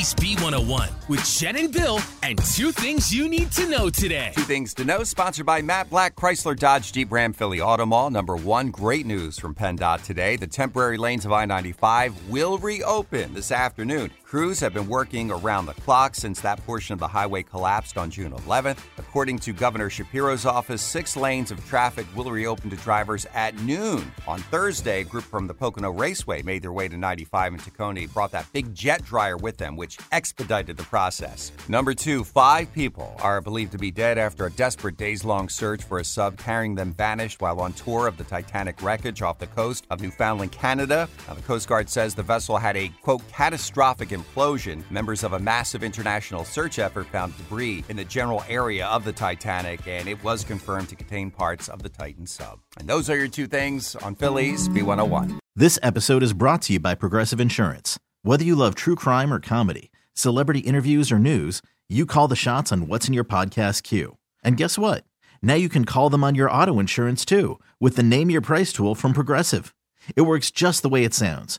Philly's B101 with Jen and Bill and two things you need to know today. Two things to know, sponsored by Matt Blatt, Chrysler Dodge Jeep Ram Philly Auto Mall. Number one, great news from PennDOT today. The temporary lanes of I 95 will reopen this afternoon. Crews have been working around the clock since that portion of the highway collapsed on June 11th. According to Governor Shapiro's office, six lanes of traffic will reopen to drivers at noon. On Thursday, a group from the Pocono Raceway made their way to 95 in Tacony, brought that big jet dryer with them, which expedited the process. Number two, five people are believed to be dead after a desperate days long search for a sub carrying them vanished while on tour of the Titanic wreckage off the coast of Newfoundland, Canada. Now, the Coast Guard says the vessel had a, quote, catastrophic implosion. Members of a massive international search effort found debris in the general area of the Titanic, and it was confirmed to contain parts of the Titan sub. And those are your two things on Philly's B101. This episode is brought to you by Progressive Insurance. Whether you love true crime or comedy, celebrity interviews or news, you call the shots on what's in your podcast queue. And guess what? Now you can call them on your auto insurance too with the Name Your Price tool from Progressive. It works just the way it sounds.